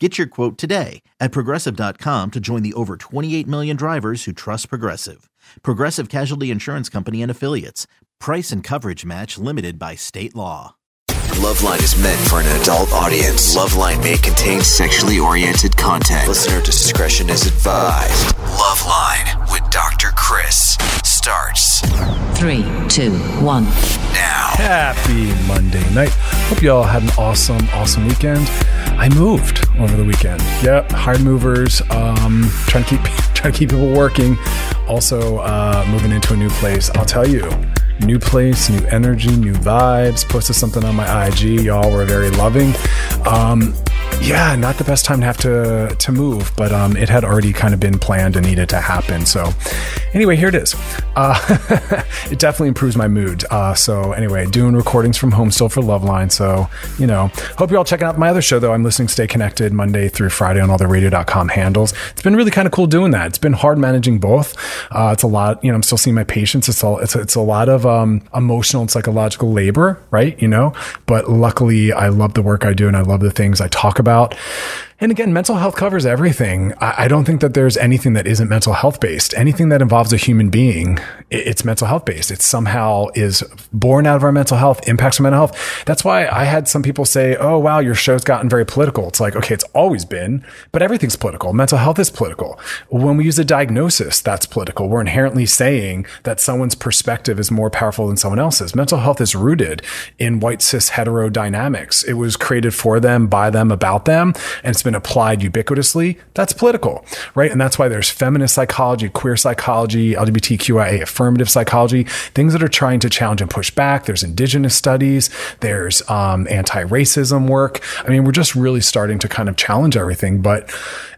Get your quote today at progressive.com to join the over 28 million drivers who trust Progressive. Progressive Casualty Insurance Company and Affiliates. Price and coverage match limited by state law. Loveline is meant for an adult audience. Loveline may contain sexually oriented content. Listener discretion is advised. Loveline with Dr. Chris starts Three, two, one. now. Happy Monday night. Hope you all had an awesome, awesome weekend. I moved over the weekend. Yep, hard movers. Um, trying to keep trying to keep people working. Also, uh, moving into a new place. I'll tell you, new place, new energy, new vibes. Posted something on my IG. Y'all were very loving. Um, yeah, not the best time to have to to move, but um, it had already kind of been planned and needed to happen. So, anyway, here it is. Uh, it definitely improves my mood. Uh, so, anyway, doing recordings from home still for Loveline. So, you know, hope you're all checking out my other show though. I'm listening Stay Connected Monday through Friday on all the radio.com handles. It's been really kind of cool doing that. It's been hard managing both. Uh, it's a lot. You know, I'm still seeing my patients. It's a it's a, it's a lot of um, emotional and psychological labor, right? You know, but luckily, I love the work I do and I love the things I talk about. And again, mental health covers everything. I, I don't think that there's anything that isn't mental health based. Anything that involves a human being, i- it's mental health based. It somehow is born out of our mental health, impacts our mental health. That's why I had some people say, oh, wow, your show's gotten very political. It's like, okay, it's always been, but everything's political. Mental health is political. When we use a diagnosis, that's political. We're inherently saying that someone's perspective is more powerful than someone else's. Mental health is rooted in white cis hetero dynamics. It was created for them, by them, about them, and it's been applied ubiquitously. That's political, right? And that's why there's feminist psychology, queer psychology, LGBTQIA affirmative psychology, things that are trying to challenge and push back. There's indigenous studies, there's um, anti racism work. I mean, we're just really starting to kind of challenge everything, but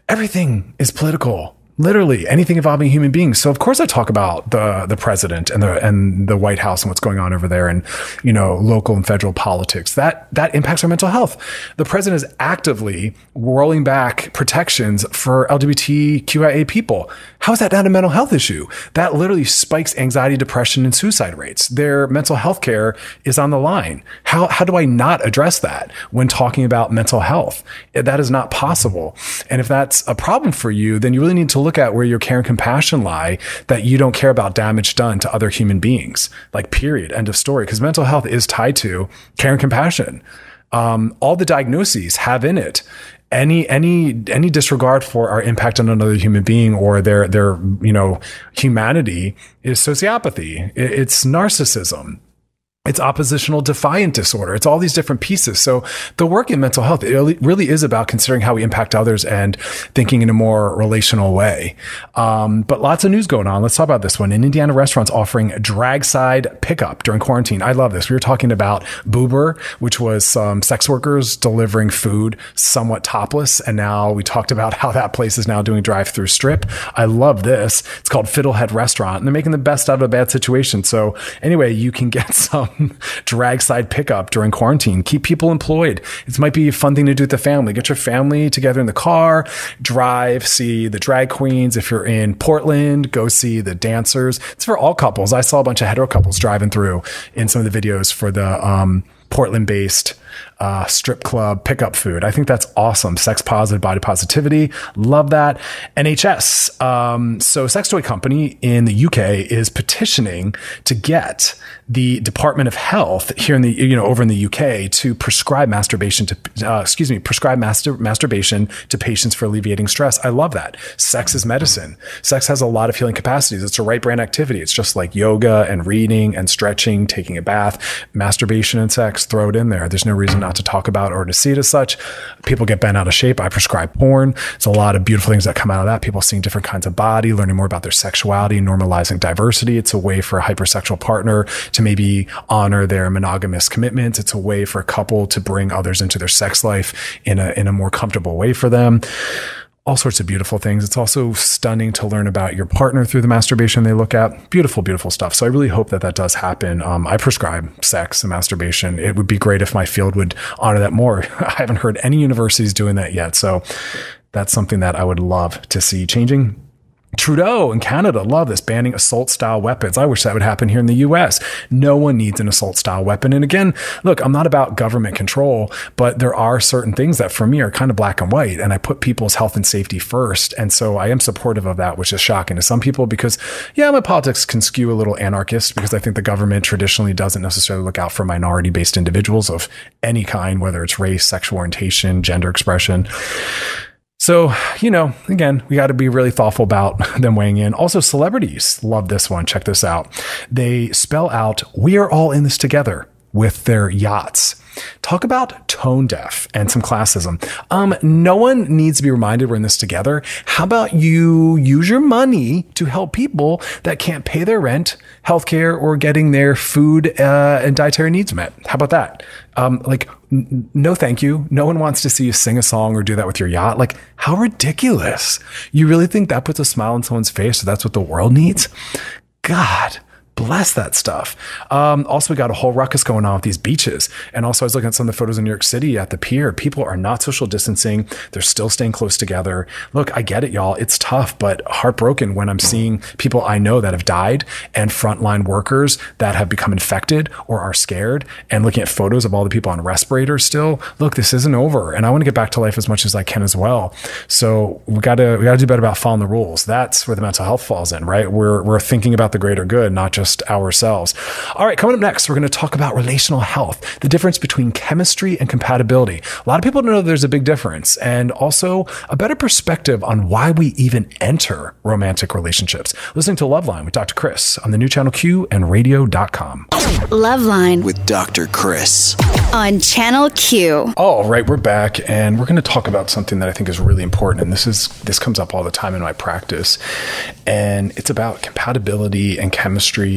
everything is political literally anything involving human beings. So of course I talk about the the president and the and the White House and what's going on over there and you know local and federal politics. That that impacts our mental health. The president is actively rolling back protections for LGBTQIA people. How is that not a mental health issue? That literally spikes anxiety, depression, and suicide rates. Their mental health care is on the line. How how do I not address that when talking about mental health? That is not possible. And if that's a problem for you, then you really need to look at where your care and compassion lie that you don't care about damage done to other human beings. Like, period. End of story. Because mental health is tied to care and compassion. Um, all the diagnoses have in it any any any disregard for our impact on another human being or their their you know humanity is sociopathy. It's narcissism it's oppositional defiant disorder. It's all these different pieces. So the work in mental health, it really- is about considering how we impact others and thinking in a more relational way. Um, but lots of news going on. Let's talk about this one. In Indiana, restaurants offering drag side pickup during quarantine. I love this. We were talking about Boober, which was some sex workers delivering food somewhat topless. And now we talked about how that place is now doing drive through strip. I love this. It's called Fiddlehead Restaurant and they're making the best out of a bad situation. So anyway, you can get some drag side pickup during quarantine. Keep people employed. It might be a fun thing to do with the family. Get your family together in the car, drive, see the drag queens. If you're in Portland, go see the dancers. It's for all couples. I saw a bunch of hetero couples driving through in some of the videos for the um, Portland based uh, strip club, pickup food. I think that's awesome. Sex positive, body positivity. Love that. NHS. Um, so, sex toy company in the UK is petitioning to get the Department of Health here in the, you know, over in the UK to prescribe masturbation to, uh, excuse me, prescribe master, masturbation to patients for alleviating stress. I love that. Sex is medicine. Sex has a lot of healing capacities. It's a right brain activity. It's just like yoga and reading and stretching, taking a bath, masturbation and sex, throw it in there. There's no reason not to talk about or to see it as such. People get bent out of shape. I prescribe porn. It's a lot of beautiful things that come out of that. People seeing different kinds of body, learning more about their sexuality, normalizing diversity. It's a way for a hypersexual partner to maybe honor their monogamous commitments. It's a way for a couple to bring others into their sex life in a, in a more comfortable way for them all sorts of beautiful things. It's also stunning to learn about your partner through the masturbation they look at. Beautiful, beautiful stuff. So I really hope that that does happen. Um, I prescribe sex and masturbation. It would be great if my field would honor that more. I haven't heard any universities doing that yet. So that's something that I would love to see changing. Trudeau in Canada love this banning assault style weapons. I wish that would happen here in the US. No one needs an assault style weapon. And again, look, I'm not about government control, but there are certain things that for me are kind of black and white. And I put people's health and safety first. And so I am supportive of that, which is shocking to some people because, yeah, my politics can skew a little anarchist because I think the government traditionally doesn't necessarily look out for minority based individuals of any kind, whether it's race, sexual orientation, gender expression. So, you know, again, we got to be really thoughtful about them weighing in. Also, celebrities love this one. Check this out. They spell out, we are all in this together with their yachts. Talk about tone deaf and some classism. Um, no one needs to be reminded we're in this together. How about you use your money to help people that can't pay their rent, healthcare, or getting their food uh, and dietary needs met? How about that? Um, like, n- no, thank you. No one wants to see you sing a song or do that with your yacht. Like, how ridiculous! You really think that puts a smile on someone's face? So that's what the world needs? God bless that stuff. Um, also, we got a whole ruckus going on with these beaches. And also, I was looking at some of the photos in New York City at the pier. People are not social distancing. They're still staying close together. Look, I get it, y'all. It's tough, but heartbroken when I'm seeing people I know that have died and frontline workers that have become infected or are scared and looking at photos of all the people on respirators still. Look, this isn't over. And I want to get back to life as much as I can as well. So we gotta, we gotta do better about following the rules. That's where the mental health falls in, right? We're, we're thinking about the greater good, not just just ourselves. All right, coming up next, we're going to talk about relational health, the difference between chemistry and compatibility. A lot of people don't know there's a big difference, and also a better perspective on why we even enter romantic relationships. Listening to Loveline with Dr. Chris on the new channel Q and radio.com. Loveline with Dr. Chris. on Channel Q. All right, we're back and we're going to talk about something that I think is really important and this is this comes up all the time in my practice. And it's about compatibility and chemistry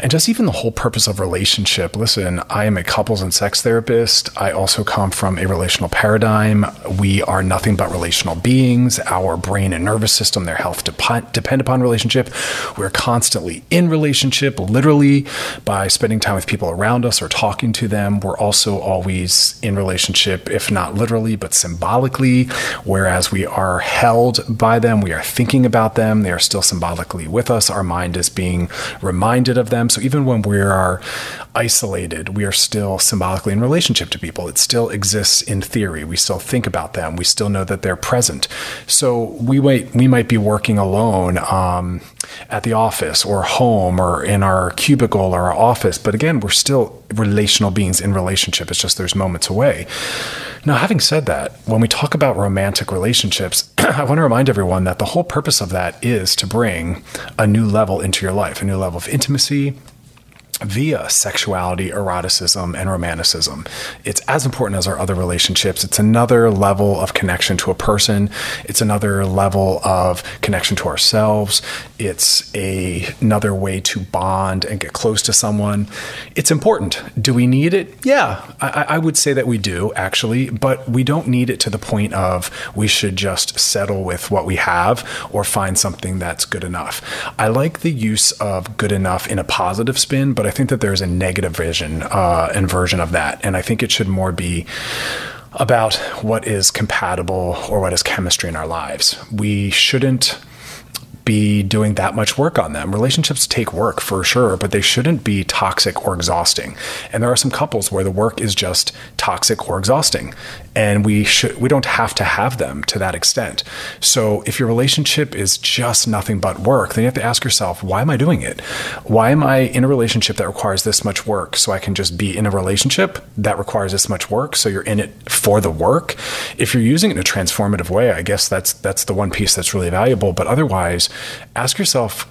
and just even the whole purpose of relationship. Listen, I am a couples and sex therapist. I also come from a relational paradigm. We are nothing but relational beings. Our brain and nervous system, their health dep- depend upon relationship. We're constantly in relationship literally by spending time with people around us or talking to them. We're also always in relationship, if not literally, but symbolically. Whereas we are held by them, we are thinking about them, they are still symbolically with us. Our mind is being reminded of them. So even when we are isolated, we are still symbolically in relationship to people. It still exists in theory. We still think about them. We still know that they're present. So we might we might be working alone um, at the office or home or in our cubicle or our office, but again, we're still relational beings in relationship. It's just there's moments away. Now, having said that, when we talk about romantic relationships, I want to remind everyone that the whole purpose of that is to bring a new level into your life, a new level of intimacy, via sexuality, eroticism, and romanticism. It's as important as our other relationships. It's another level of connection to a person. It's another level of connection to ourselves. It's a, another way to bond and get close to someone. It's important. Do we need it? Yeah, I, I would say that we do actually, but we don't need it to the point of we should just settle with what we have or find something that's good enough. I like the use of good enough in a positive spin, but I think that there's a negative vision uh, and version of that. And I think it should more be about what is compatible or what is chemistry in our lives. We shouldn't be doing that much work on them. Relationships take work for sure, but they shouldn't be toxic or exhausting. And there are some couples where the work is just toxic or exhausting, and we should we don't have to have them to that extent. So if your relationship is just nothing but work, then you have to ask yourself, why am I doing it? Why am I in a relationship that requires this much work so I can just be in a relationship that requires this much work so you're in it for the work? If you're using it in a transformative way, I guess that's that's the one piece that's really valuable, but otherwise, ask yourself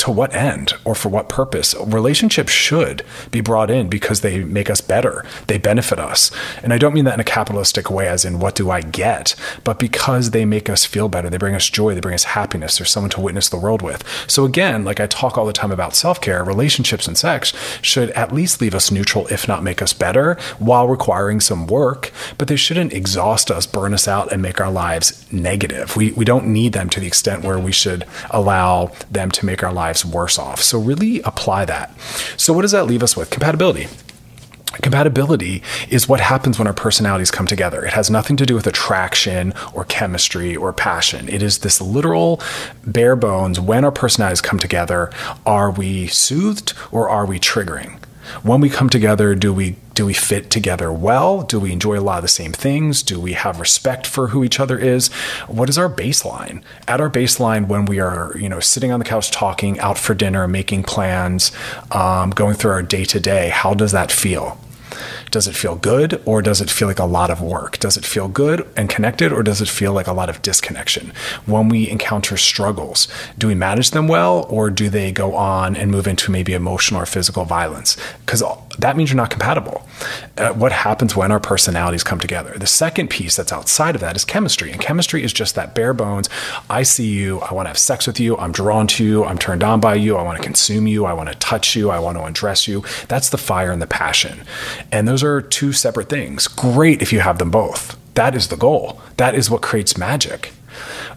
to what end or for what purpose? Relationships should be brought in because they make us better. They benefit us. And I don't mean that in a capitalistic way, as in what do I get, but because they make us feel better. They bring us joy. They bring us happiness. There's someone to witness the world with. So again, like I talk all the time about self care, relationships and sex should at least leave us neutral, if not make us better, while requiring some work. But they shouldn't exhaust us, burn us out, and make our lives negative. We, we don't need them to the extent where we should allow them to make our lives lives worse off. So, really apply that. So, what does that leave us with? Compatibility. Compatibility is what happens when our personalities come together. It has nothing to do with attraction or chemistry or passion. It is this literal bare bones when our personalities come together, are we soothed or are we triggering? When we come together, do we do we fit together well? Do we enjoy a lot of the same things? Do we have respect for who each other is? What is our baseline? At our baseline, when we are you know sitting on the couch talking, out for dinner, making plans, um, going through our day to day, how does that feel? Does it feel good or does it feel like a lot of work? Does it feel good and connected or does it feel like a lot of disconnection? When we encounter struggles, do we manage them well or do they go on and move into maybe emotional or physical violence? Because that means you're not compatible. Uh, what happens when our personalities come together? The second piece that's outside of that is chemistry. And chemistry is just that bare bones. I see you. I want to have sex with you. I'm drawn to you. I'm turned on by you. I want to consume you. I want to touch you. I want to undress you. That's the fire and the passion. And those are two separate things. Great if you have them both. That is the goal. That is what creates magic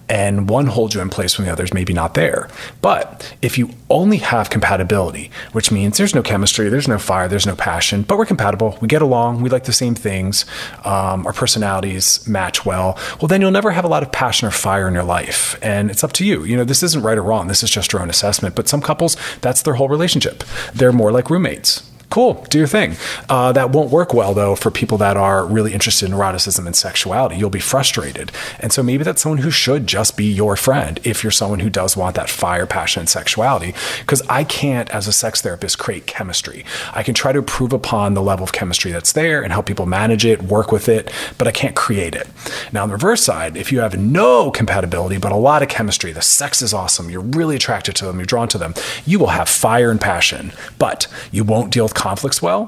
and one holds you in place when the other's maybe not there. But if you only have compatibility, which means there's no chemistry, there's no fire, there's no passion, but we're compatible, we get along, we like the same things, um, our personalities match well, well, then you'll never have a lot of passion or fire in your life. And it's up to you. You know, this isn't right or wrong, this is just your own assessment. But some couples, that's their whole relationship. They're more like roommates cool, do your thing. Uh, that won't work well, though, for people that are really interested in eroticism and sexuality. You'll be frustrated. And so maybe that's someone who should just be your friend if you're someone who does want that fire, passion, and sexuality. Because I can't, as a sex therapist, create chemistry. I can try to improve upon the level of chemistry that's there and help people manage it, work with it, but I can't create it. Now, on the reverse side, if you have no compatibility, but a lot of chemistry, the sex is awesome, you're really attracted to them, you're drawn to them, you will have fire and passion, but you won't deal with conflicts well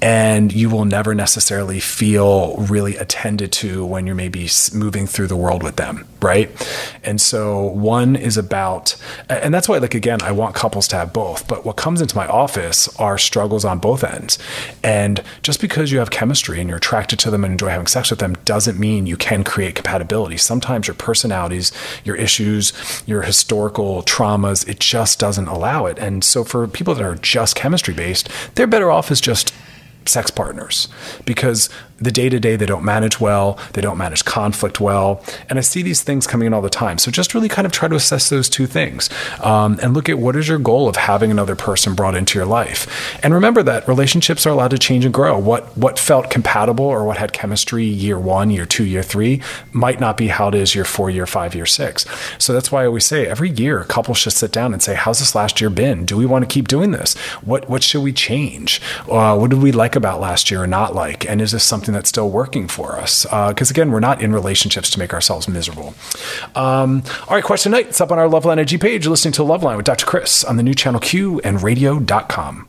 and you will never necessarily feel really attended to when you're maybe moving through the world with them, right? And so one is about, and that's why, like, again, I want couples to have both. But what comes into my office are struggles on both ends. And just because you have chemistry and you're attracted to them and enjoy having sex with them doesn't mean you can create compatibility. Sometimes your personalities, your issues, your historical traumas, it just doesn't allow it. And so for people that are just chemistry based, they're better off as just sex partners. Because the day to day they don't manage well, they don't manage conflict well. And I see these things coming in all the time. So just really kind of try to assess those two things um, and look at what is your goal of having another person brought into your life. And remember that relationships are allowed to change and grow. What, what felt compatible or what had chemistry year one, year two, year three might not be how it is year four, year five, year six. So that's why I always say every year, couples should sit down and say, how's this last year been? Do we want to keep doing this? What, what should we change? Uh, what did we like about last year or not like? And is this something that's still working for us? Because uh, again, we're not in relationships to make ourselves miserable. Um, all right, question night. It's up on our Loveline IG page. You're listening to Loveline with Dr. Chris on the new channel Q and radio.com.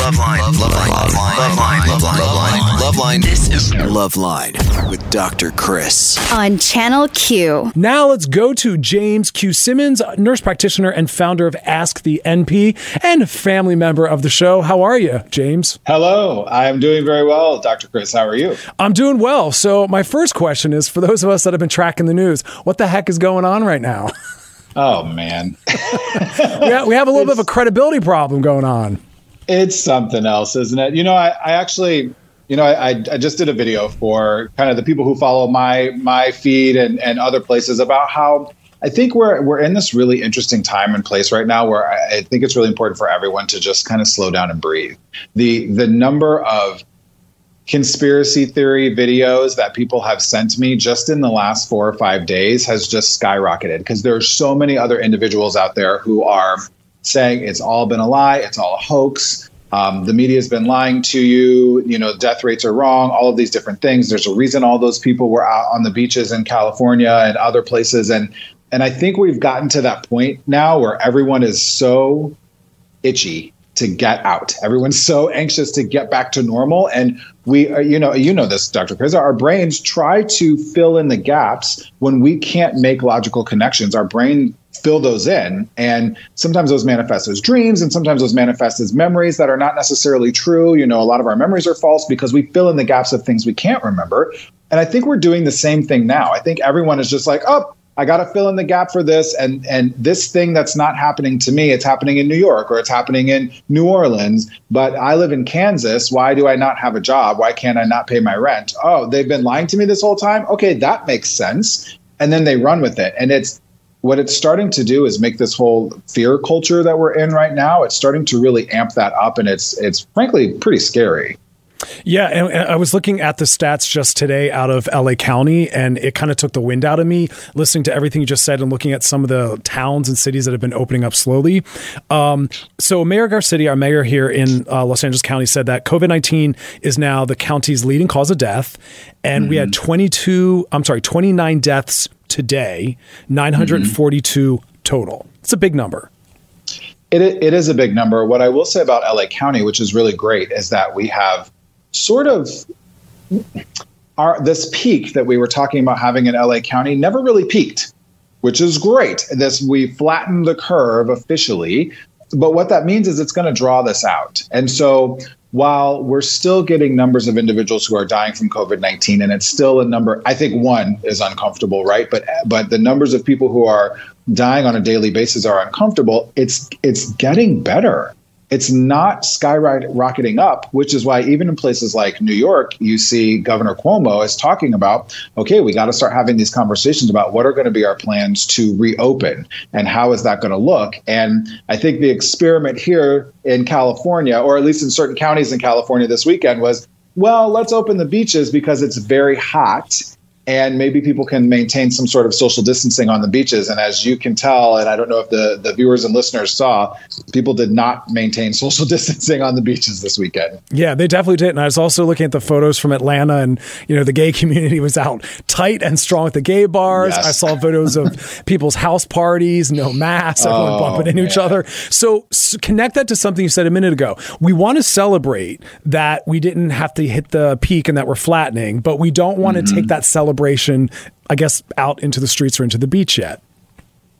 Loveline. Loveline. Loveline. Loveline. Loveline. Loveline. This is Loveline with Dr. Chris. On Channel Q. Now let's go to James Q. Simmons, nurse practitioner and founder of Ask the NP and family member of the show. How are you, James? Hello. I'm doing very well, Dr. Chris. How are you? I'm doing well. So, my first question is for those of us that have been tracking the news, what the heck is going on right now? Oh, man. we, have, we have a little bit of a credibility problem going on. It's something else, isn't it? You know, I, I actually, you know, I, I just did a video for kind of the people who follow my my feed and, and other places about how I think we're we're in this really interesting time and place right now where I, think it's really important for everyone to just kind of slow down and breathe. The the number of conspiracy theory videos that people have sent me just in the last four or five days has just skyrocketed because there are so many other individuals out there who are saying it's all been a lie, it's all a hoax. Um, the media has been lying to you. You know, death rates are wrong. All of these different things. There's a reason all those people were out on the beaches in California and other places. And and I think we've gotten to that point now where everyone is so itchy to get out. Everyone's so anxious to get back to normal, and we, you know, you know this, Dr. Chris. Our brains try to fill in the gaps when we can't make logical connections. Our brain fill those in, and sometimes those manifest as dreams, and sometimes those manifest as memories that are not necessarily true. You know, a lot of our memories are false because we fill in the gaps of things we can't remember. And I think we're doing the same thing now. I think everyone is just like, oh, I got to fill in the gap for this and and this thing that's not happening to me it's happening in New York or it's happening in New Orleans but I live in Kansas. Why do I not have a job? Why can't I not pay my rent? Oh they've been lying to me this whole time? Okay that makes sense. And then they run with it. And it's what it's starting to do is make this whole fear culture that we're in right now it's starting to really amp that up and it's it's frankly pretty scary yeah, and, and, I was looking at the stats just today out of LA County, and it kind of took the wind out of me listening to everything you just said and looking at some of the towns and cities that have been opening up slowly. Um, so, Mayor Garcetti, our mayor here in uh, Los Angeles County, said that COVID 19 is now the county's leading cause of death. And mm-hmm. we had mm-hmm. 22, I'm sorry, 29 deaths today, 942 mm-hmm. total. It's a big number. It, it is a big number. What I will say about LA County, which is really great, is that we have sort of our this peak that we were talking about having in LA County never really peaked, which is great. This we flattened the curve officially, but what that means is it's going to draw this out. And so while we're still getting numbers of individuals who are dying from COVID-19 and it's still a number I think one is uncomfortable, right? But but the numbers of people who are dying on a daily basis are uncomfortable. It's it's getting better it's not skyrocketing up, which is why even in places like New York, you see Governor Cuomo is talking about, okay, we got to start having these conversations about what are going to be our plans to reopen and how is that going to look. And I think the experiment here in California, or at least in certain counties in California this weekend, was well, let's open the beaches because it's very hot and maybe people can maintain some sort of social distancing on the beaches. And as you can tell, and I don't know if the, the viewers and listeners saw, people did not maintain social distancing on the beaches this weekend. Yeah, they definitely did. And I was also looking at the photos from Atlanta, and you know the gay community was out tight and strong at the gay bars. Yes. I saw photos of people's house parties, no masks, everyone oh, bumping into each other. So, so connect that to something you said a minute ago. We want to celebrate that we didn't have to hit the peak and that we're flattening, but we don't want to mm-hmm. take that celebration celebration, I guess, out into the streets or into the beach yet?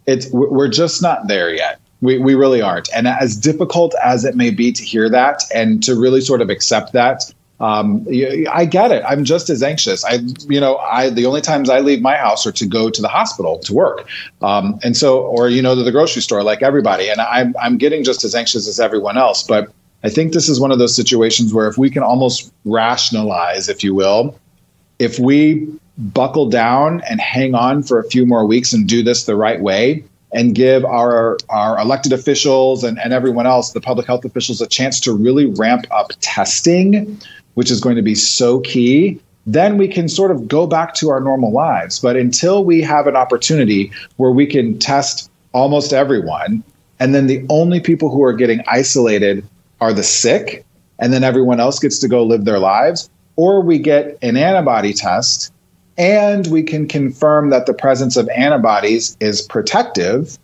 It's we're just not there yet. We, we really aren't. And as difficult as it may be to hear that and to really sort of accept that, um, I get it. I'm just as anxious. I, you know, I the only times I leave my house are to go to the hospital to work, um, and so, or you know, to the grocery store, like everybody. And I'm I'm getting just as anxious as everyone else. But I think this is one of those situations where if we can almost rationalize, if you will, if we buckle down and hang on for a few more weeks and do this the right way and give our our elected officials and, and everyone else, the public health officials, a chance to really ramp up testing, which is going to be so key. Then we can sort of go back to our normal lives. But until we have an opportunity where we can test almost everyone, and then the only people who are getting isolated are the sick, and then everyone else gets to go live their lives, or we get an antibody test and we can confirm that the presence of antibodies is protective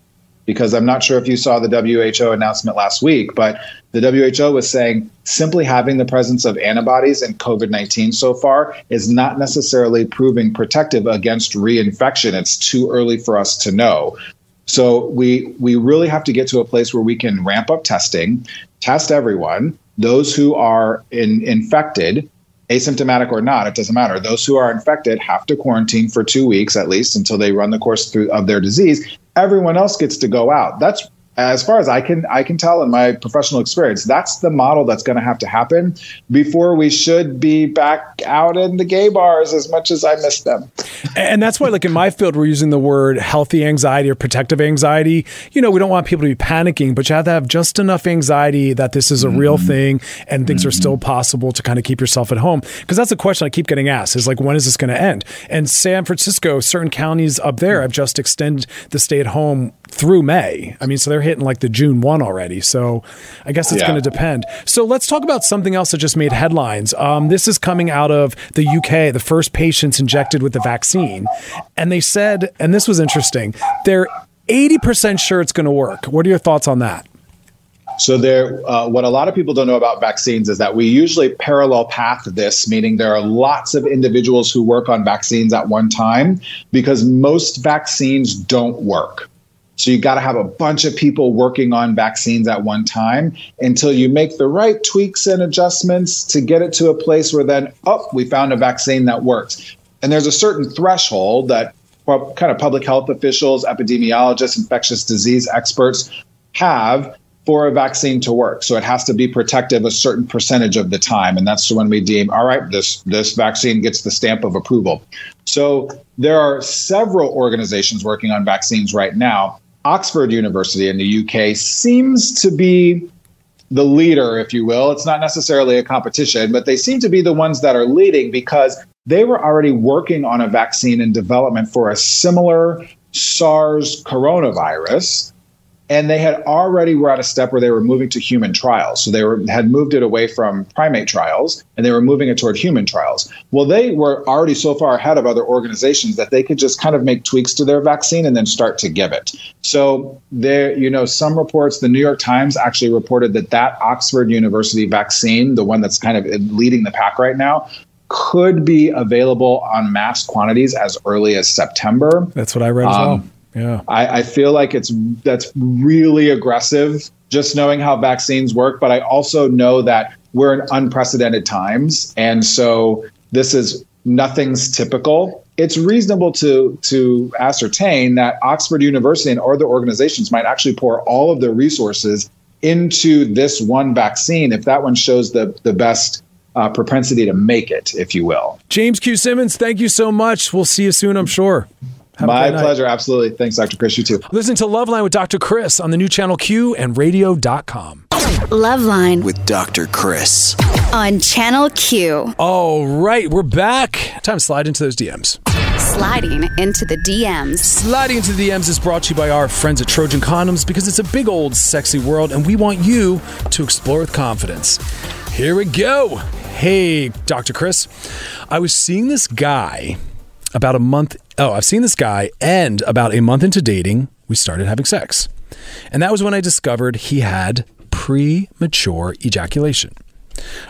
because I'm not sure if you saw the WHO announcement last week, but the WHO was saying simply having the presence of antibodies in COVID 19 so far is not necessarily proving protective against reinfection. It's too early for us to know. So we we really have to get to a place where we can ramp up testing, test everyone, those who are in, infected, asymptomatic or not, it doesn't matter. Those who are infected have to quarantine for two weeks at least until they run the course through of their disease. Everyone else gets to go out. That's as far as I can I can tell in my professional experience, that's the model that's going to have to happen before we should be back out in the gay bars as much as I miss them. And that's why, like in my field, we're using the word healthy anxiety or protective anxiety. You know, we don't want people to be panicking, but you have to have just enough anxiety that this is a mm-hmm. real thing and things mm-hmm. are still possible to kind of keep yourself at home. Because that's a question I keep getting asked: is like, when is this going to end? And San Francisco, certain counties up there have just extended the stay at home through May. I mean, so they're hitting like the June 1 already. So I guess it's yeah. going to depend. So let's talk about something else that just made headlines. Um, this is coming out of the UK, the first patients injected with the vaccine. And they said, and this was interesting, they're 80% sure it's going to work. What are your thoughts on that? So there, uh, what a lot of people don't know about vaccines is that we usually parallel path this, meaning there are lots of individuals who work on vaccines at one time because most vaccines don't work. So you got to have a bunch of people working on vaccines at one time until you make the right tweaks and adjustments to get it to a place where then, oh, we found a vaccine that works. And there's a certain threshold that kind of public health officials, epidemiologists, infectious disease experts have for a vaccine to work. So it has to be protective a certain percentage of the time. And that's when we deem, all right, this, this vaccine gets the stamp of approval. So there are several organizations working on vaccines right now. Oxford University in the UK seems to be the leader, if you will. It's not necessarily a competition, but they seem to be the ones that are leading because they were already working on a vaccine in development for a similar SARS coronavirus and they had already were at a step where they were moving to human trials. So they were had moved it away from primate trials and they were moving it toward human trials. Well, they were already so far ahead of other organizations that they could just kind of make tweaks to their vaccine and then start to give it. So there, you know, some reports, the New York Times actually reported that that Oxford University vaccine, the one that's kind of leading the pack right now, could be available on mass quantities as early as September. That's what I read as um, well. Yeah. I, I feel like it's that's really aggressive just knowing how vaccines work, but I also know that we're in unprecedented times. And so this is nothing's typical. It's reasonable to to ascertain that Oxford University and other organizations might actually pour all of their resources into this one vaccine if that one shows the the best uh, propensity to make it, if you will. James Q. Simmons, thank you so much. We'll see you soon, I'm sure. Have My pleasure. Absolutely. Thanks, Dr. Chris. You too. Listen to Loveline with Dr. Chris on the new channel Q and radio.com. Loveline with Dr. Chris on channel Q. All right, we're back. Time to slide into those DMs. Sliding into the DMs. Sliding into the DMs is brought to you by our friends at Trojan Condoms because it's a big old sexy world and we want you to explore with confidence. Here we go. Hey, Dr. Chris. I was seeing this guy about a month. Oh, I've seen this guy, and about a month into dating, we started having sex. And that was when I discovered he had premature ejaculation.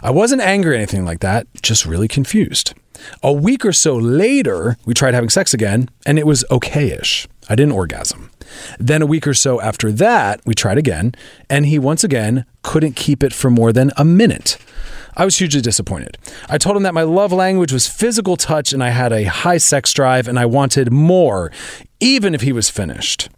I wasn't angry or anything like that, just really confused. A week or so later, we tried having sex again, and it was okayish. I didn't orgasm. Then a week or so after that, we tried again, and he once again couldn't keep it for more than a minute. I was hugely disappointed. I told him that my love language was physical touch and I had a high sex drive and I wanted more, even if he was finished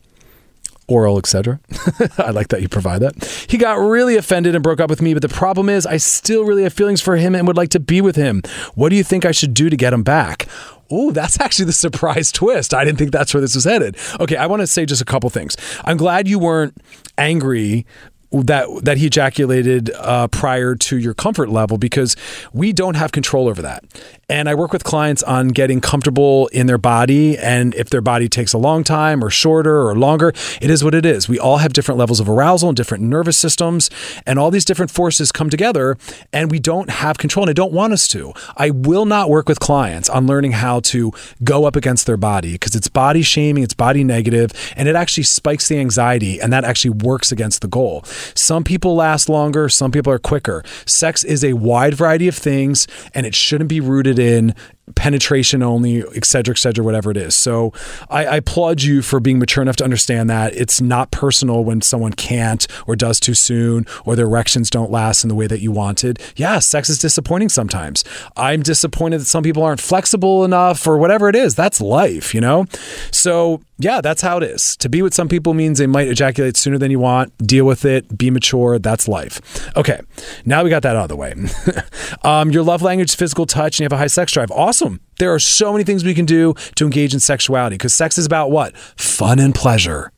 oral, etc. I like that you provide that. He got really offended and broke up with me, but the problem is I still really have feelings for him and would like to be with him. What do you think I should do to get him back? Oh, that's actually the surprise twist. I didn't think that's where this was headed. Okay, I want to say just a couple things. I'm glad you weren't angry that that he ejaculated uh, prior to your comfort level because we don't have control over that. And I work with clients on getting comfortable in their body. And if their body takes a long time or shorter or longer, it is what it is. We all have different levels of arousal and different nervous systems. And all these different forces come together and we don't have control. And I don't want us to. I will not work with clients on learning how to go up against their body because it's body shaming, it's body negative, and it actually spikes the anxiety and that actually works against the goal. Some people last longer, some people are quicker. Sex is a wide variety of things and it shouldn't be rooted in penetration only, et cetera, et cetera, whatever it is. So I, I, applaud you for being mature enough to understand that it's not personal when someone can't or does too soon or their erections don't last in the way that you wanted. Yeah, sex is disappointing sometimes. I'm disappointed that some people aren't flexible enough or whatever it is. That's life, you know? So Yeah, that's how it is. To be with some people means they might ejaculate sooner than you want. Deal with it. Be mature. That's life. Okay, now we got that out of the way. um, your love language is physical touch and you have a high sex drive. Awesome. There are so many things we can do to engage in sexuality because sex is about what? Fun and pleasure.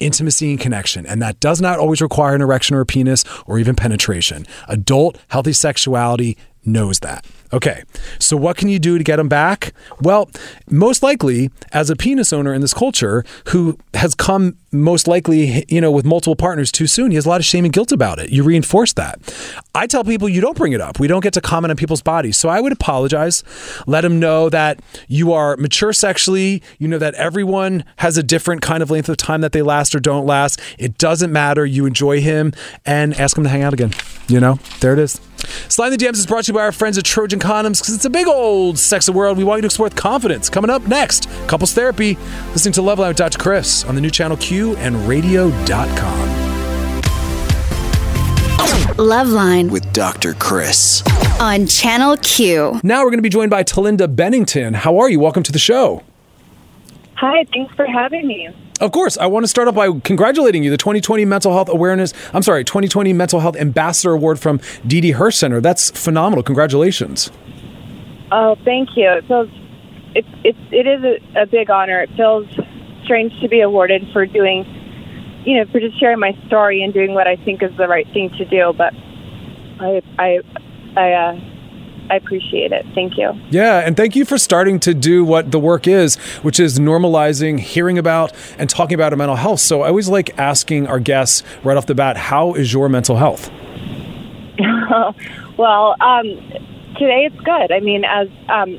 Intimacy and connection. And that does not always require an erection or a penis or even penetration. Adult, healthy sexuality knows that. Okay, so what can you do to get them back? Well, most likely, as a penis owner in this culture who has come most likely, you know, with multiple partners too soon, he has a lot of shame and guilt about it. You reinforce that. I tell people you don't bring it up. We don't get to comment on people's bodies. So I would apologize. Let them know that you are mature sexually. You know that everyone has a different kind of length of time that they last or don't last. It doesn't matter. You enjoy him and ask him to hang out again. You know, there it is. Slide the DMs is brought to you by our friends at Trojan Condoms because it's a big old sexy world. We want you to explore with confidence. Coming up next, couples therapy. Listening to Loveline with Dr. Chris on the new channel Q and radio.com. Loveline with Dr. Chris. on Channel Q. Now we're going to be joined by Talinda Bennington. How are you? Welcome to the show. Hi, thanks for having me. Of course, I want to start off by congratulating you. The 2020 Mental Health Awareness, I'm sorry, 2020 Mental Health Ambassador Award from Didi Hirsch Center. That's phenomenal. Congratulations. Oh, thank you. It feels it it, it is a, a big honor. It feels strange to be awarded for doing, you know, for just sharing my story and doing what I think is the right thing to do. But I I I uh, I appreciate it. Thank you. Yeah, and thank you for starting to do what the work is, which is normalizing, hearing about, and talking about mental health. So I always like asking our guests right off the bat, how is your mental health? well, um, today it's good. I mean, as um,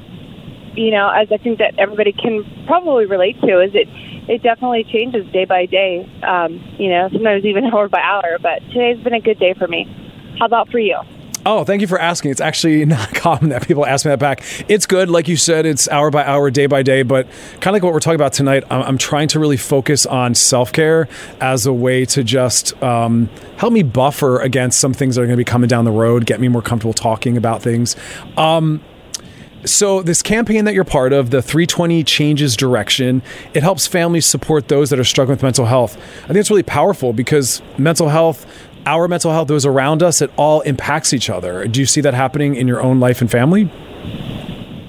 you know, as I think that everybody can probably relate to, is it it definitely changes day by day. Um, you know, sometimes even hour by hour. But today's been a good day for me. How about for you? Oh, thank you for asking. It's actually not common that people ask me that back. It's good, like you said, it's hour by hour, day by day, but kind of like what we're talking about tonight, I'm, I'm trying to really focus on self care as a way to just um, help me buffer against some things that are going to be coming down the road, get me more comfortable talking about things. Um, so this campaign that you're part of, the 320 Changes Direction, it helps families support those that are struggling with mental health. I think it's really powerful because mental health, our mental health, those around us, it all impacts each other. Do you see that happening in your own life and family?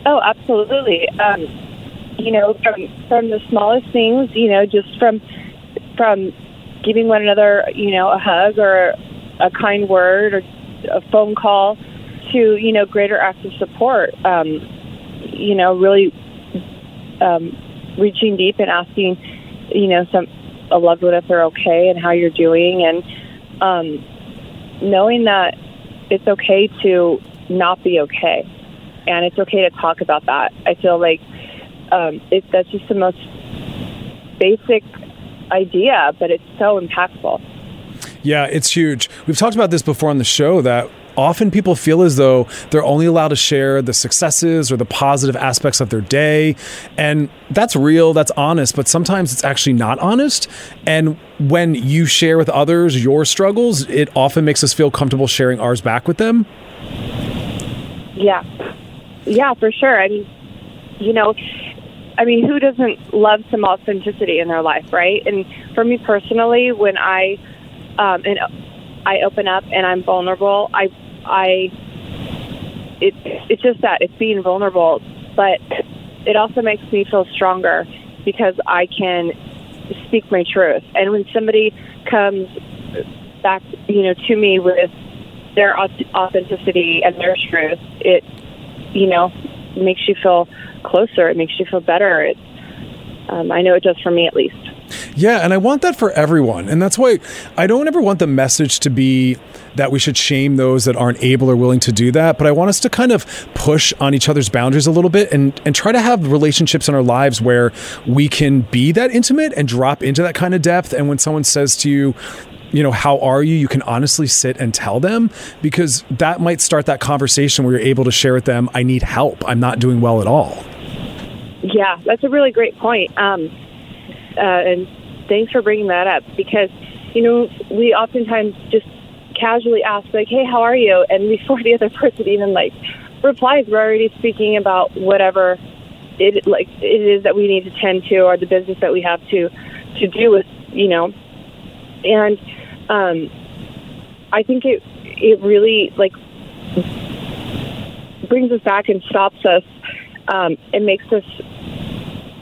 Oh, absolutely. Um, you know, from from the smallest things, you know, just from from giving one another, you know, a hug or a kind word or a phone call to, you know, greater acts of support. Um, you know, really um, reaching deep and asking, you know, some a loved one if they're okay and how you're doing, and um, knowing that it's okay to not be okay, and it's okay to talk about that. I feel like um, it, that's just the most basic idea, but it's so impactful. Yeah, it's huge. We've talked about this before on the show that often people feel as though they're only allowed to share the successes or the positive aspects of their day. And that's real, that's honest, but sometimes it's actually not honest. And when you share with others your struggles, it often makes us feel comfortable sharing ours back with them. Yeah. Yeah, for sure. I mean, you know, I mean, who doesn't love some authenticity in their life, right? And for me personally, when I um, and I open up and I'm vulnerable, I I it it's just that it's being vulnerable, but it also makes me feel stronger because I can speak my truth. And when somebody comes back, you know, to me with their auth- authenticity and their truth, it you know makes you feel closer. It makes you feel better. It, um, I know it does for me at least. Yeah, and I want that for everyone. And that's why I don't ever want the message to be that we should shame those that aren't able or willing to do that. But I want us to kind of push on each other's boundaries a little bit and, and try to have relationships in our lives where we can be that intimate and drop into that kind of depth. And when someone says to you, you know, how are you? You can honestly sit and tell them because that might start that conversation where you're able to share with them, I need help. I'm not doing well at all. Yeah, that's a really great point. Um, uh, and thanks for bringing that up because, you know, we oftentimes just casually ask, like, hey, how are you? And before the other person even, like, replies, we're already speaking about whatever it like it is that we need to tend to or the business that we have to to do with you know and um i think it it really like brings us back and stops us um and makes us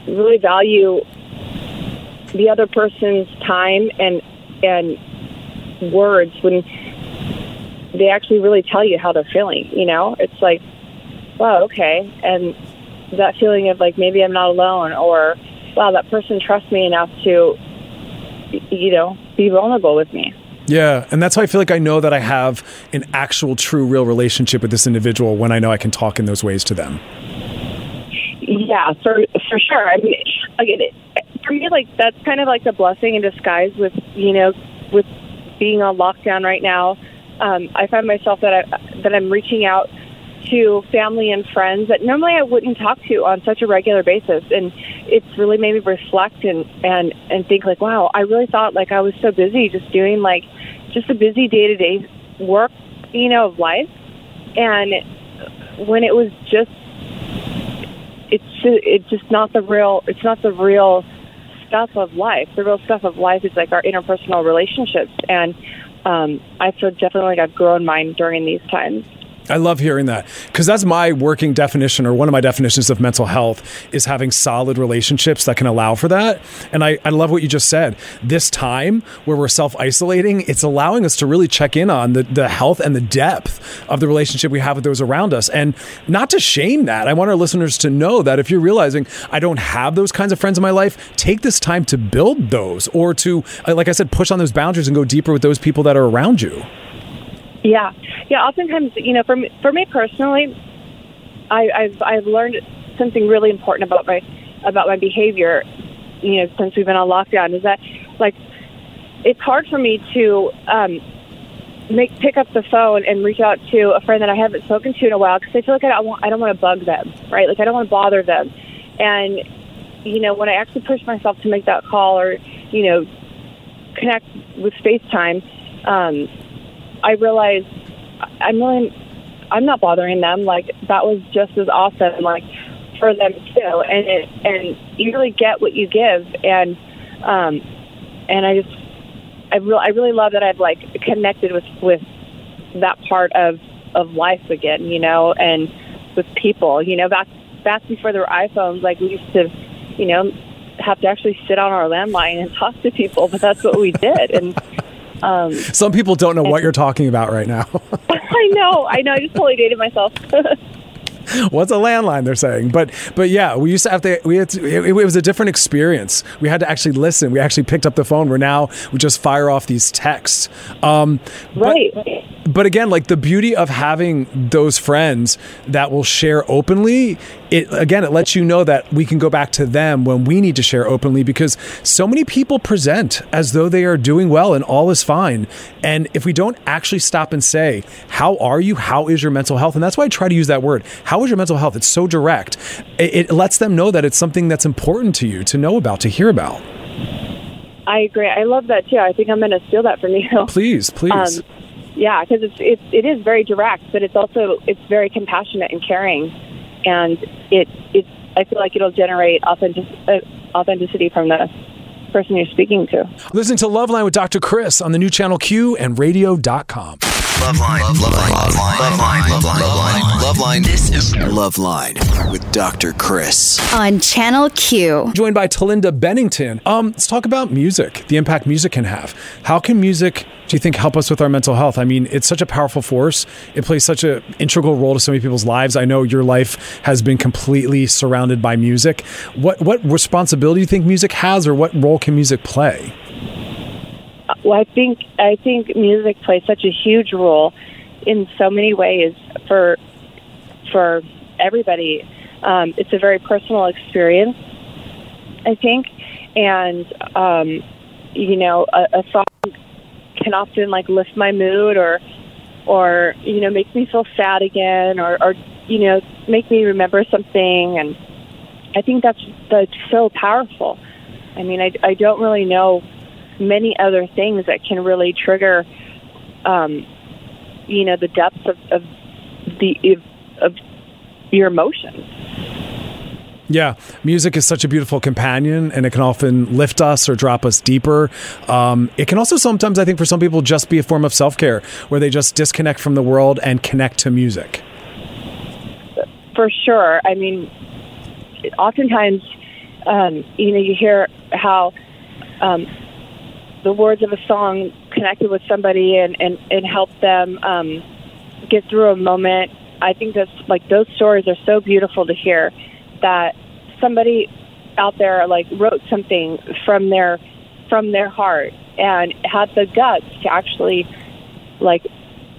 really value the other person's time and and words when they actually really tell you how they're feeling you know it's like wow okay and that feeling of like maybe i'm not alone or wow that person trusts me enough to you know be vulnerable with me Yeah, and that's how I feel like I know that I have an actual, true, real relationship with this individual when I know I can talk in those ways to them. Yeah, for for sure. I mean, again, it, for me, like that's kind of like a blessing in disguise. With you know, with being on lockdown right now, um, I find myself that I that I'm reaching out to family and friends that normally I wouldn't talk to on such a regular basis, and it's really made me reflect and and and think like, wow, I really thought like I was so busy just doing like just a busy day to day work, you know, of life, and when it was just it's it's just not the real it's not the real stuff of life. The real stuff of life is like our interpersonal relationships, and um, I feel definitely like I've grown mine during these times. I love hearing that because that's my working definition, or one of my definitions of mental health is having solid relationships that can allow for that. And I, I love what you just said. This time where we're self isolating, it's allowing us to really check in on the, the health and the depth of the relationship we have with those around us. And not to shame that. I want our listeners to know that if you're realizing I don't have those kinds of friends in my life, take this time to build those or to, uh, like I said, push on those boundaries and go deeper with those people that are around you. Yeah, yeah. Oftentimes, you know, for me, for me personally, I, I've I've learned something really important about my about my behavior. You know, since we've been on lockdown, is that like it's hard for me to um, make pick up the phone and reach out to a friend that I haven't spoken to in a while because I feel like I don't want I don't want to bug them, right? Like I don't want to bother them, and you know, when I actually push myself to make that call or you know connect with FaceTime. Um, I realized I'm really I'm not bothering them. Like that was just as awesome. Like for them too, and it, and you really get what you give, and um, and I just I really I really love that I've like connected with with that part of of life again, you know, and with people, you know, back back before there were iPhones, like we used to, you know, have to actually sit on our landline and talk to people, but that's what we did, and. Um, Some people don't know what you're talking about right now. I know, I know. I just totally dated myself. What's a landline? They're saying, but but yeah, we used to have to. We had to, it, it was a different experience. We had to actually listen. We actually picked up the phone. We're now we just fire off these texts. Um, right. But, but again, like the beauty of having those friends that will share openly, it again it lets you know that we can go back to them when we need to share openly because so many people present as though they are doing well and all is fine. And if we don't actually stop and say, "How are you? How is your mental health?" and that's why I try to use that word. How is your mental health? It's so direct. It, it lets them know that it's something that's important to you to know about, to hear about. I agree. I love that too. I think I'm going to steal that from you. Please, please. Um, yeah, because it's, it's it is very direct, but it's also it's very compassionate and caring, and it it I feel like it'll generate authentic, uh, authenticity from the person you're speaking to. Listening to Loveline with Dr. Chris on the new channel Q and radio.com. Loveline, Loveline, Loveline, Loveline, Loveline, Loveline, Loveline. This is Loveline with Dr. Chris. On Channel Q. Joined by Talinda Bennington. Um, let's talk about music, the impact music can have. How can music, do you think, help us with our mental health? I mean, it's such a powerful force. It plays such an integral role to so many people's lives. I know your life has been completely surrounded by music. What what responsibility do you think music has, or what role can music play? Well, I think I think music plays such a huge role in so many ways for for everybody. Um, it's a very personal experience, I think, and um, you know, a, a song can often like lift my mood or or you know make me feel sad again or or you know make me remember something and I think that's that's so powerful. I mean, I, I don't really know many other things that can really trigger, um, you know, the depths of, of the of your emotions. Yeah, music is such a beautiful companion, and it can often lift us or drop us deeper. Um, it can also sometimes, I think, for some people, just be a form of self care where they just disconnect from the world and connect to music. For sure. I mean, oftentimes, um, you know, you hear how um, the words of a song connected with somebody and, and, and helped them um, get through a moment. I think that's like those stories are so beautiful to hear that somebody out there like wrote something from their from their heart and had the guts to actually like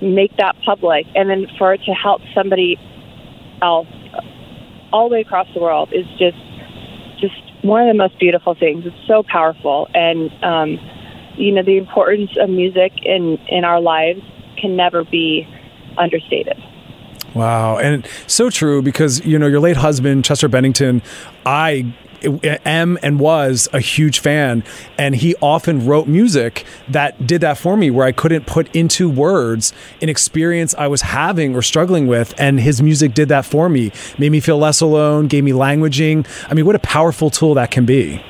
make that public and then for it to help somebody else all the way across the world is just just one of the most beautiful things. It's so powerful and um you know the importance of music in in our lives can never be understated. Wow, and so true because you know your late husband Chester Bennington, I am and was a huge fan and he often wrote music that did that for me where I couldn't put into words an experience I was having or struggling with and his music did that for me. Made me feel less alone gave me languaging. I mean what a powerful tool that can be.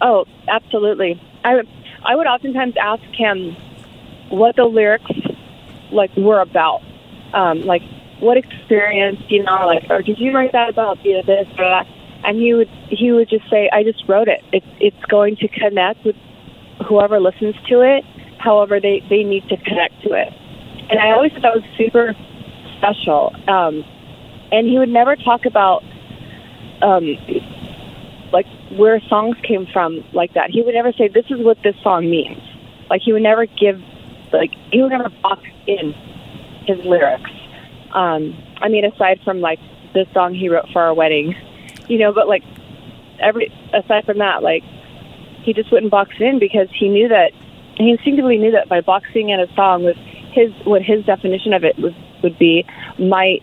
Oh absolutely. I I would oftentimes ask him what the lyrics like were about. Um, like what experience you know like or did you write that about you this or that and he would he would just say i just wrote it. It's it's going to connect with whoever listens to it however they they need to connect to it. And i always thought that was super special um and he would never talk about um like where songs came from like that. He would never say this is what this song means. Like he would never give like he would never box in his lyrics. Um i mean aside from like the song he wrote for our wedding you know, but like every aside from that, like he just wouldn't box in because he knew that he instinctively knew that by boxing in a song with his what his definition of it was would be might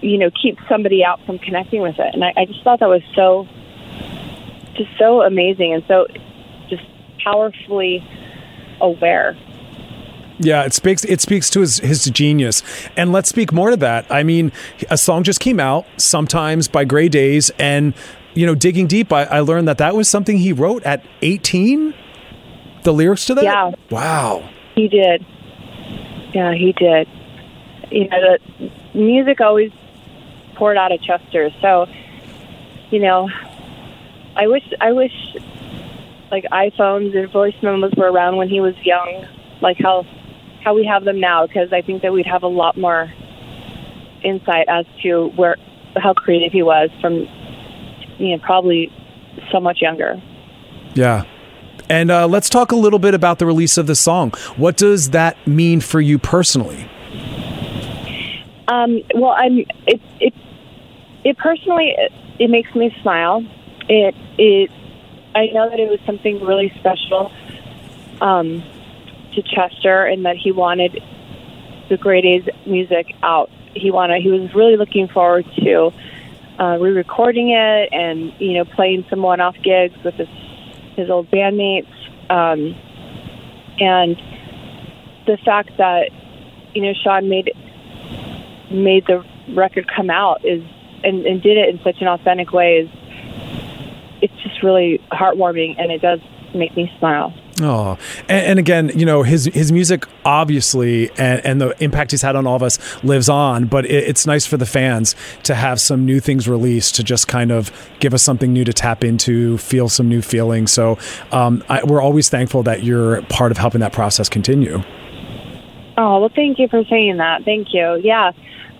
you know keep somebody out from connecting with it, and I, I just thought that was so just so amazing and so just powerfully aware. Yeah, it speaks it speaks to his his genius. And let's speak more to that. I mean, a song just came out sometimes by Grey Daze and you know, digging deep, I, I learned that that was something he wrote at 18. The lyrics to that? Yeah. Wow. He did. Yeah, he did. You know, the music always poured out of Chester. So, you know, I wish I wish like iPhones and voice memos were around when he was young, like how how we have them now because I think that we'd have a lot more insight as to where how creative he was from you know probably so much younger. Yeah. And uh, let's talk a little bit about the release of the song. What does that mean for you personally? Um, well, I'm it it it personally it, it makes me smile. It it I know that it was something really special. Um, to Chester and that he wanted the Grey Daze music out. He wanted he was really looking forward to uh, re-recording it and you know playing some one-off gigs with his his old bandmates. Um, and the fact that you know Sean made made the record come out is and, and did it in such an authentic way is it's just really heartwarming and it does make me smile. Oh, and, and, again, you know his his music obviously and, and, the impact he's had on all of us lives on. But it, it's nice for the fans to have some new things released to just kind of give us something new to tap into, feel some new feelings. So um, I, we're always thankful that you're part of helping that process continue. Oh well, thank you for saying that. Thank you. Yeah,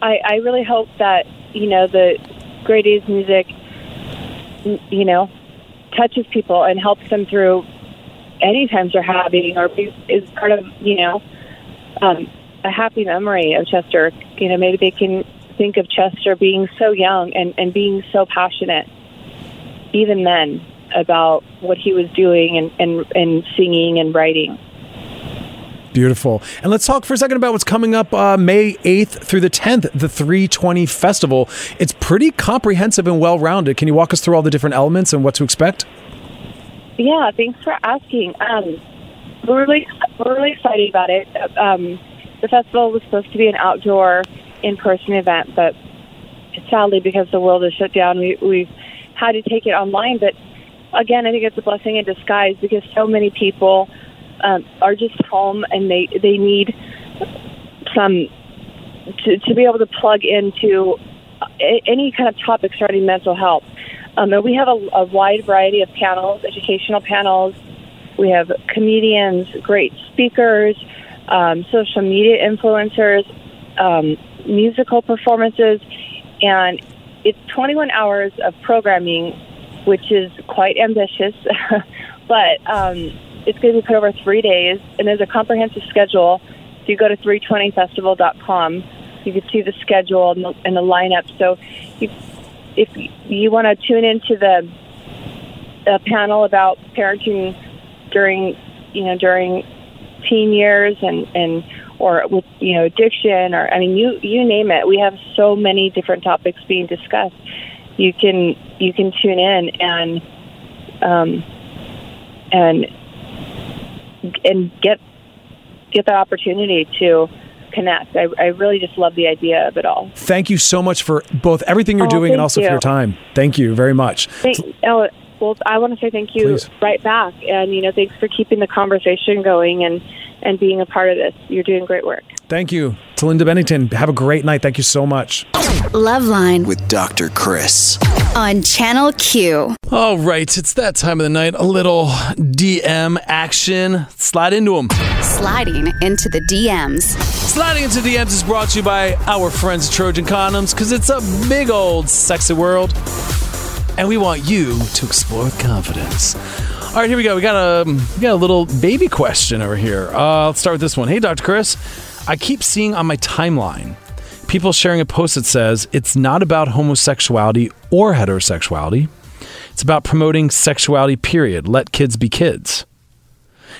I, I really hope that you know the Daze music, you know, touches people and helps them through any times they're having or is part of, you know, um, a happy memory of Chester. You know, maybe they can think of Chester being so young and, and being so passionate, even then, about what he was doing and, and, and singing and writing. Beautiful. And let's talk for a second about what's coming up uh, May 8th through the 10th, the 320 Festival. It's pretty comprehensive and well rounded. Can you walk us through all the different elements and what to expect? Yeah, thanks for asking. Um, we're really we're really excited about it. Um, the festival was supposed to be an outdoor, in-person event, but sadly, because the world is shut down, we, we've had to take it online. But again, I think it's a blessing in disguise because so many people um, are just home and they they need some to, to be able to plug into any kind of topic surrounding mental health. Um, and we have a, a wide variety of panels, educational panels. We have comedians, great speakers, um, social media influencers, um, musical performances, and it's 21 hours of programming, which is quite ambitious, but um, it's going to be put over three days, and there's a comprehensive schedule. If you go to 320festival.com, you can see the schedule and the, and the lineup. So, you, if you want to tune into the, the panel about parenting during, you know, during teen years and and or with you know addiction or I mean you you name it. We have so many different topics being discussed. You can you can tune in and um, and and get get that opportunity to connect. I, I really just love the idea of it all. Thank you so much for both everything you're Oh, doing and also for your time. Thank you very much. Thank, oh, well, I want to say thank you Please. right back, and you know, thanks for keeping the conversation going and and being a part of this. You're doing great work. Thank you Talinda Bennington. Have a great night. Thank you so much. Loveline With Dr. Chris. on Channel Q. All right, it's that time of the night. A little DM action. Slide into them. Sliding into the DMs. Sliding into the DMs is brought to you by our friends at Trojan Condoms because it's a big old sexy world, and we want you to explore with confidence. All right, here we go. We got a we got a little baby question over here. Uh, let's start with this one. Hey, Dr. Chris, I keep seeing on my timeline people sharing a post that says it's not about homosexuality or heterosexuality. It's about promoting sexuality. Period. Let kids be kids.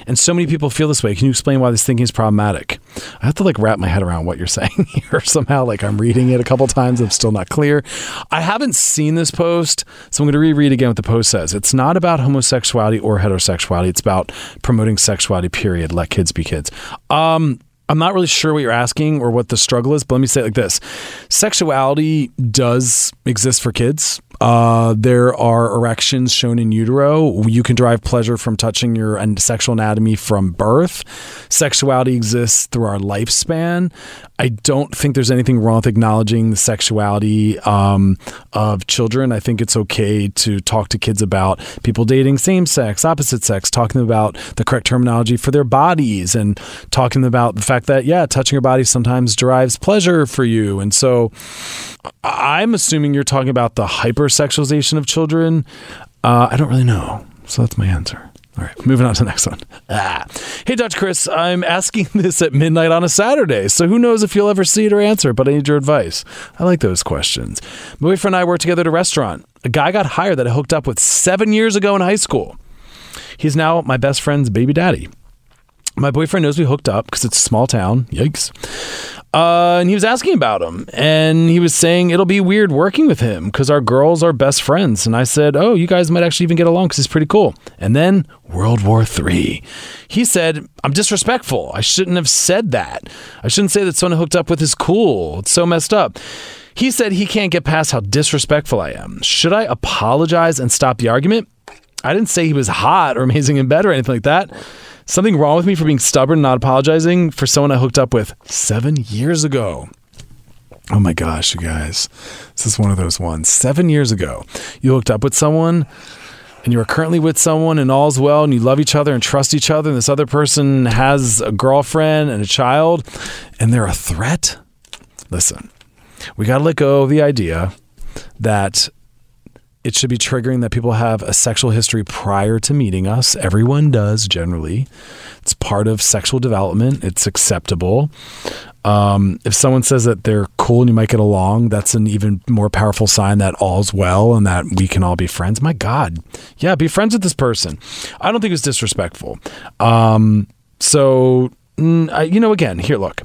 And so many people feel this way. Can you explain why this thinking is problematic? I have to like wrap my head around what you're saying here somehow. Like I'm reading it a couple times. I'm still not clear. I haven't seen this post, so I'm going to reread again what the post says. It's not about homosexuality or heterosexuality. It's about promoting sexuality. Period. Let kids be kids. Um, I'm not really sure what you're asking or what the struggle is, but let me say it like this: sexuality does exist for kids. Uh, there are erections shown in utero. You can derive pleasure from touching your sexual anatomy from birth. Sexuality exists through our lifespan. I don't think there's anything wrong with acknowledging the sexuality um, of children. I think it's okay to talk to kids about people dating same sex, opposite sex, talking about the correct terminology for their bodies, and talking about the fact that, yeah, touching your body sometimes derives pleasure for you. And so I'm assuming you're talking about the hypersexualization of children. Uh, I don't really know. So that's my answer. All right, moving on to the next one. Ah. Hey, Dr. Chris, I'm asking this at midnight on a Saturday, so who knows if you'll ever see it or answer, but I need your advice. I like those questions. My boyfriend and I worked together at a restaurant. A guy got hired that I hooked up with seven years ago in high school. He's now my best friend's baby daddy. My boyfriend knows we hooked up because it's a small town. Yikes. Uh, and he was asking about him, and he was saying it'll be weird working with him because our girls are best friends. And I said, "Oh, you guys might actually even get along because he's pretty cool." And then World War Three. He said, "I'm disrespectful. I shouldn't have said that. I shouldn't say that someone hooked up with is cool. It's so messed up." He said he can't get past how disrespectful I am. Should I apologize and stop the argument? I didn't say he was hot or amazing in bed or anything like that. Something wrong with me for being stubborn and not apologizing for someone I hooked up with seven years ago. Oh my gosh, you guys. This is one of those ones. Seven years ago, you hooked up with someone and you are currently with someone and all's well and you love each other and trust each other and this other person has a girlfriend and a child and they're a threat. Listen, we got to let go of the idea that it should be triggering that people have a sexual history prior to meeting us. Everyone does generally. It's part of sexual development. It's acceptable. Um, if someone says that they're cool and you might get along, that's an even more powerful sign that all's well and that we can all be friends. My God, yeah, be friends with this person. I don't think it's disrespectful. Um, so, mm, you know, again, here, look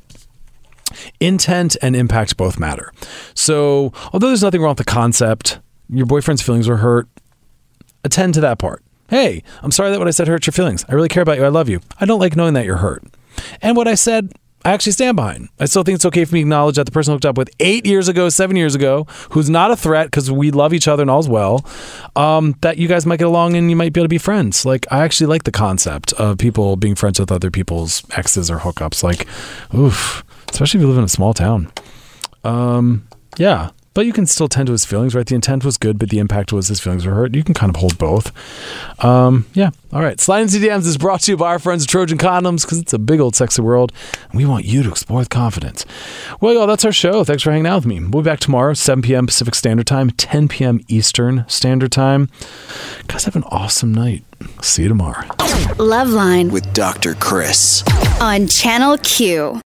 intent and impact both matter. So, although there's nothing wrong with the concept, your boyfriend's feelings were hurt, attend to that part. Hey, I'm sorry that what I said hurt your feelings. I really care about you. I love you. I don't like knowing that you're hurt. And what I said I actually stand behind. I still think it's okay for me to acknowledge that the person I hooked up with eight years ago, seven years ago, who's not a threat because we love each other and all's well, um, that you guys might get along and you might be able to be friends. Like, I actually like the concept of people being friends with other people's exes or hookups. Like, oof, especially if you live in a small town. Um, yeah. But you can still tend to his feelings, right? The intent was good, but the impact was his feelings were hurt. You can kind of hold both. Um, yeah. All right. Sliding CDMs is brought to you by our friends at Trojan Condoms because it's a big old sexy world. And we want you to explore with confidence. Well, y'all, that's our show. Thanks for hanging out with me. We'll be back tomorrow, 7 p.m. Pacific Standard Time, 10 p.m. Eastern Standard Time. Guys, have an awesome night. See you tomorrow. Loveline With Dr. Chris. on Channel Q.